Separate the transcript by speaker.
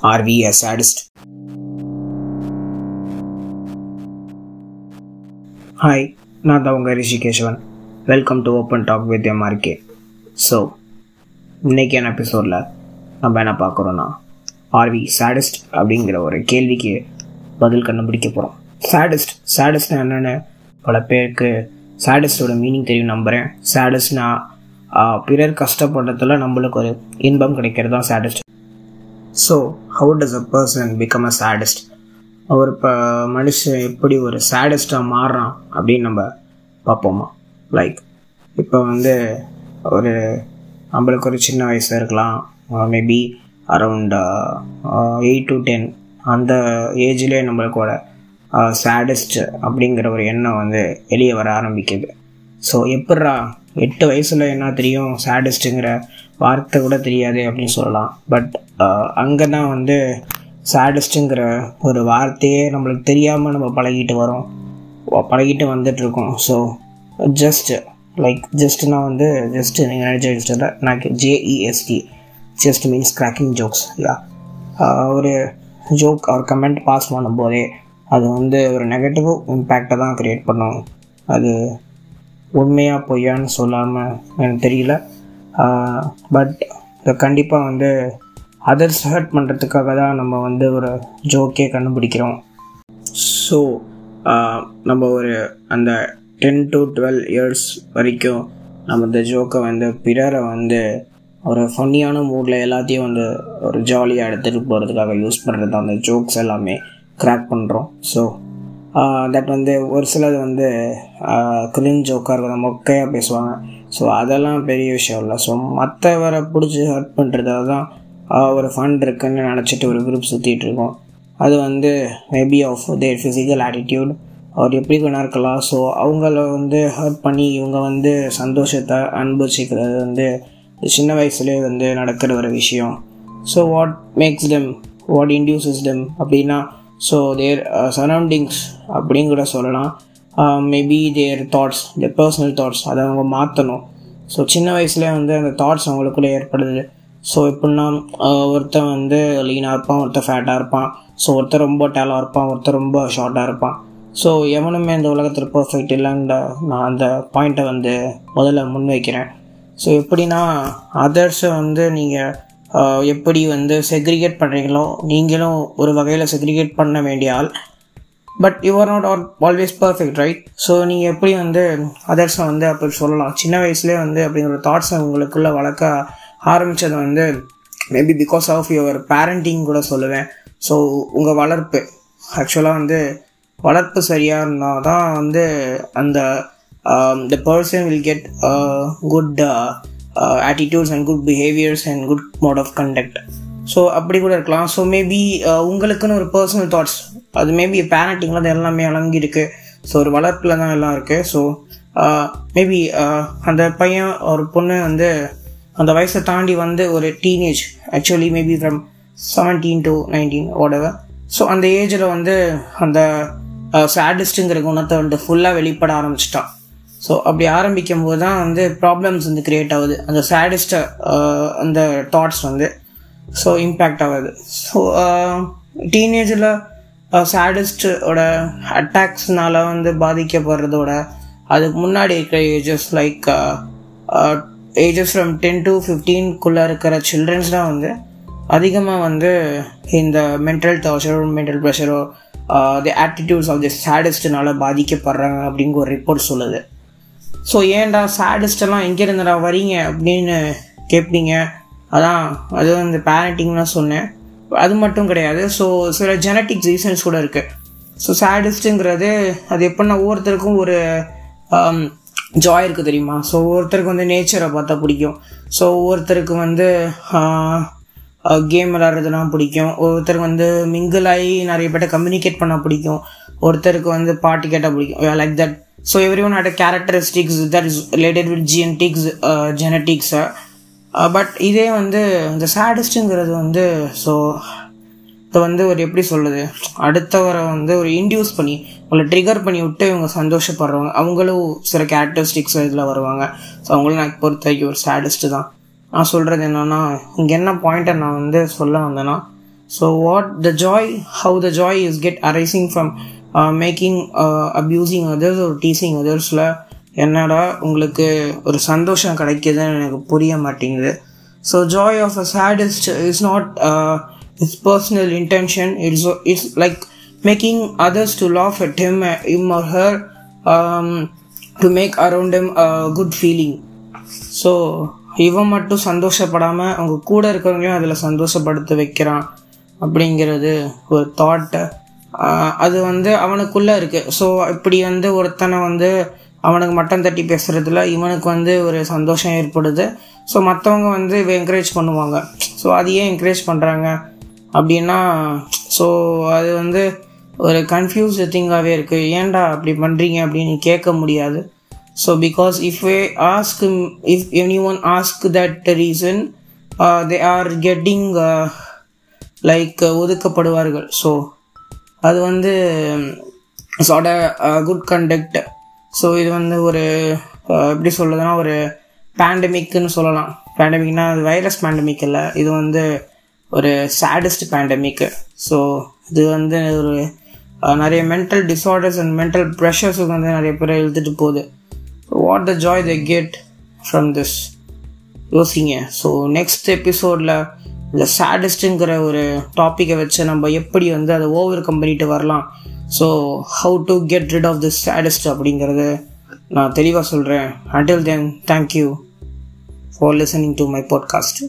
Speaker 1: Are we a sadist? Hi நான் தான் உங்கள் Rishikeshwan welcome to open talk with MRK so இன்னைக்கான எபிசோடில் நம்ம என்ன பார்க்குறோன்னா ஆர்வி சாடிஸ்ட் அப்படிங்கிற ஒரு கேள்விக்கு பதில் கண்டுபிடிக்க போகிறோம் சாடிஸ்ட் சாடிஸ்ட்னா என்னென்னு பல பேருக்கு சேடஸ்டோட மீனிங் தெரியும் நம்புகிறேன் சாடிஸ்ட்னா பிறர் கஷ்டப்படுறதுல நம்மளுக்கு ஒரு இன்பம் கிடைக்கிறது தான் sadist so how does a person become a sadist ஒரு இப்போ மனுஷன் எப்படி ஒரு சேடஸ்டாக மாறுறான் அப்படின்னு நம்ம பார்ப்போமா? லைக் இப்போ வந்து ஒரு நம்மளுக்கு ஒரு சின்ன வயசு இருக்கலாம். Maybe around eight to ten அந்த ஏஜ்லேயே நம்மளுக்கோட சேடஸ்ட் அப்படிங்கிற ஒரு எண்ணம் வந்து வெளியே வர ஆரம்பிக்குது. ஸோ எப்பட்றா எட்டு வயசில் என்ன தெரியும்? சேடஸ்ட்டுங்கிற வார்த்தை கூட தெரியாது அப்படின்னு சொல்லலாம். பட் அங்கே தான் வந்து சேடஸ்ட்டுங்கிற ஒரு வார்த்தையே நம்மளுக்கு தெரியாமல் நம்ம பழகிட்டு வரோம். பழகிட்டு வந்துட்டுருக்கோம். ஸோ ஜஸ்ட் லைக் ஜஸ்ட்னா வந்து ஜஸ்ட் நீங்கள் நினச்ச நான் J E S T just means cracking jokes யா ஒரு ஜோக் அவர் கமெண்ட் பாஸ் பண்ணும்போதே அது வந்து ஒரு நெகட்டிவ் இம்பேக்டை தான் க்ரியேட் பண்ணும். அது உண்மையாக பொய்யான்னு சொல்லாமல் எனக்கு தெரியல. பட் கண்டிப்பாக வந்து அதர்ஸ் ஹர்ட் பண்ணுறதுக்காக தான் நம்ம வந்து ஒரு ஜோக்கே கண்டுபிடிக்கிறோம். ஸோ நம்ம ஒரு அந்த டென் டு டுவெல் இயர்ஸ் வரைக்கும் நம்ம இந்த ஜோக்கை வந்து பிறரை வந்து ஒரு ஃபன்னியான மூடில் எல்லாத்தையும் வந்து ஒரு ஜாலியாக எடுத்துகிட்டு போகிறதுக்காக யூஸ் பண்ணுறது அந்த ஜோக்ஸ் எல்லாமே க்ராக் பண்ணுறோம் ஸோ தட் வந்து ஒரு சிலது வந்து கிரிஞ்ச் ஜோக்காக மொக்கையாக பேசுவாங்க. ஸோ அதெல்லாம் பெரிய விஷயம் இல்லை. ஸோ மற்றவரை பிடிச்சி ஹர்ட் பண்ணுறதால தான் ஒரு ஃபண்ட் இருக்குன்னு நினச்சிட்டு ஒரு குரூப் சுற்றிட்டு இருக்கோம். அது வந்து maybe of their physical attitude அவர் எப்படி வேணா இருக்கலாம். ஸோ அவங்கள வந்து ஹர்ட் பண்ணி இவங்க வந்து சந்தோஷத்தை அனுபவிச்சிக்கிறது வந்து சின்ன வயசுலேயே வந்து நடக்கிற ஒரு விஷயம். So what makes them what induces them அப்படின்னா ஸோ தேர் சரௌண்டிங்ஸ் அப்படின்னு கூட சொல்லலாம். Maybe their thoughts their personal thoughts அதை அவங்க மாற்றணும் ஸோ சின்ன வயசுலேயே வந்து அந்த தாட்ஸ் அவங்களுக்குள்ளே ஏற்படுது. ஸோ எப்படின்னா uh, ஒருத்தன் வந்து லீனாக இருப்பான் ஒருத்தர் ஃபேட்டாக இருப்பான். ஸோ ஒருத்தர் ரொம்ப டேலாக இருப்பான் ஒருத்தர் ரொம்ப ஷார்ட்டாக இருப்பான். ஸோ எவனுமே இந்த உலகத்தில் பர்ஃபெக்ட் இல்லைன்ற நான் அந்த பாயிண்ட்டை வந்து முதல்ல முன்வைக்கிறேன். ஸோ எப்படின்னா அதர்ஸை வந்து நீங்கள் எப்படி வந்து செக்ரிகேட் பண்ணுறீங்களோ நீங்களும் ஒரு வகையில் செக்ரிகேட் பண்ண வேண்டிய ஆள். But you are not all always perfect right so நீங்கள் எப்படி வந்து அதர்ஸை வந்து அப்படி சொல்லலாம். சின்ன வயசுலேயே வந்து அப்படிங்கிற தாட்ஸை உங்களுக்குள்ளே வளர்க்க ஆரம்பித்தது வந்து maybe because of your parenting கூட சொல்லுவேன். ஸோ உங்கள் வளர்ப்பு. ஆக்சுவலாக வந்து வளர்ப்பு சரியாக இருந்தால் தான் வந்து அந்த the person will get good attitudes and good behaviours and good mode of conduct so அப்படி கூட இருக்கலாம். ஸோ மேபி uh, உங்களுக்குன்னு ஒரு பர்சனல் தாட்ஸ் அது மேபி பேரண்டிங்கில் அது எல்லாமே அடங்கியிருக்கு. ஸோ ஒரு வளர்ப்பில் தான் எல்லாம் இருக்குது ஸோ மேபி அந்த பையன் ஒரு பொண்ணு வந்து அந்த வயசை தாண்டி வந்து ஒரு teenage actually maybe from seventeen to nineteen ஓடவர் so அந்த ஏஜில் வந்து அந்த uh, சேடிஸ்ட்டுங்கிற குணத்தை வந்து ஃபுல்லாக வெளிப்பட ஆரம்பிச்சிட்டான். ஸோ அப்படி ஆரம்பிக்கும் போது தான் வந்து ப்ராப்ளம்ஸ் வந்து க்ரியேட் ஆகுது. அந்த சேடிஸ்ட்டை அந்த தாட்ஸ் வந்து ஸோ இம்பேக்ட் ஆகுது. ஸோ டீனேஜில் சேடஸ்டோட அட்டாக்ஸ்னால வந்து பாதிக்கப்படுறதோட அதுக்கு முன்னாடி இருக்கிற ages like ages from ten to ஃபிஃப்டீன்குள்ளே இருக்கிற சில்ட்ரன்ஸ் தான் வந்து அதிகமாக வந்து இந்த மென்டல் டார்ச்சரோ மென்டல் ப்ரெஷரோ தி ஆட்டிடியூட்ஸ் ஆஃப் தி சேடஸ்ட்னால பாதிக்கப்படுறாங்க அப்படிங்கிற ஒரு ரிப்போர்ட் சொல்லுது. ஸோ ஏன்டா சேடஸ்டெல்லாம் எங்கேருந்துடா வரீங்க அப்படின்னு கேட்பீங்க அதான் அது வந்து பேரண்டிங்லாம் சொன்னேன். அது மட்டும் கிடையாது. ஸோ சில ஜெனட்டிக் ரீசன்ஸ் கூட இருக்குது ஸோ சேடஸ்ட்டுங்கிறது அது எப்படின்னா ஒவ்வொருத்தருக்கும் ஒரு um, ஜாய் இருக்குது தெரியுமா? ஸோ ஒவ்வொருத்தருக்கு வந்து நேச்சரை பார்த்தா பிடிக்கும். ஸோ ஒவ்வொருத்தருக்கு வந்து கேம் விளாட்றதுலாம் பிடிக்கும். ஒருத்தருக்கு வந்து மிங்கிள் ஆகி நிறைய பேர்ட்ட கம்யூனிகேட் பண்ண பிடிக்கும். ஒருத்தருக்கு வந்து பாட்டு கேட்டால் பிடிக்கும். Like that so everyone at characteristics that is related with genetics ஜெனட்டிக்ஸை but இதே வந்து இந்த சேடஸ்ட்டுங்கிறது வந்து ஸோ இதை வந்து ஒரு எப்படி சொல்லுது அடுத்தவரை வந்து ஒரு இன்டியூஸ் பண்ணி உங்களை ட்ரிகர் பண்ணி விட்டு இவங்க சந்தோஷப்படுறவங்க அவங்களும் சில கேரக்டரிஸ்டிக்ஸ் இதில் வருவாங்க. ஸோ அவங்களும் எனக்கு பொறுத்த வரைக்கும் ஒரு சேடஸ்ட்டு தான். நான் சொல்கிறது என்னென்னா இங்கே என்ன பாயிண்ட்டை நான் வந்து சொல்ல வந்தேன்னா so what the joy how the joy is get arising from making abusing others ஒரு டீசிங் அதர்ஸில் என்னடா உங்களுக்கு ஒரு சந்தோஷம் கிடைக்குதுன்னு எனக்கு புரிய மாட்டேங்குது. So joy of a sadist is not it's personal intention it's it's like making others to laugh at him him or her to make around him good feeling so இவன் மட்டும் சந்தோஷப்படாமல் அவங்க கூட இருக்கிறவங்களையும் அதில் சந்தோஷப்படுத்த வைக்கிறான் அப்படிங்கிறது ஒரு தாட்டை அது வந்து அவனுக்குள்ளே இருக்குது ஸோ இப்படி வந்து ஒருத்தனை வந்து அவனுக்கு மட்டம் தட்டி பேசுகிறதுல இவனுக்கு வந்து ஒரு சந்தோஷம் ஏற்படுது. ஸோ மற்றவங்க வந்து இவ என்கரேஜ் பண்ணுவாங்க. ஸோ அது ஏன் என்கரேஜ் பண்ணுறாங்க அப்படின்னா ஸோ அது வந்து ஒரு கன்ஃபியூஸ் திங்காகவே இருக்குது ஏன்டா அப்படி பண்ணுறீங்க அப்படின்னு கேட்க முடியாது. So because if a ask if anyone ask that reason they are getting like ஒதுக்கப்படுவார்கள். So அது வந்து சாட குட் கண்டக்ட் ஸோ இது வந்து ஒரு எப்படி சொல்லுதுன்னா ஒரு பேண்டமிக்னு சொல்லலாம். பேண்டமிக்னா அது வைரஸ் பேண்டமிக் இல்லை. இது வந்து ஒரு சேடஸ்ட் பேண்டமிக்கு ஸோ இது வந்து ஒரு நிறைய மென்டல் டிஸார்டர்ஸ் அண்ட் மென்டல் ப்ரெஷர்ஸுக்கு வந்து நிறைய பேர் எழுதிட்டு போகுது. What the joy the get from this யோசிங்க. ஸோ நெக்ஸ்ட் எபிசோடில் இந்த சேடஸ்ட்டுங்கிற ஒரு டாப்பிக்கை வச்சு நம்ம எப்படி வந்து அதை ஓவர் கம் பண்ணிட்டு வரலாம். So how to get rid of this sadist அப்படிங்கிறது நான் தெளிவாக சொல்கிறேன் until then thank you for listening to my podcast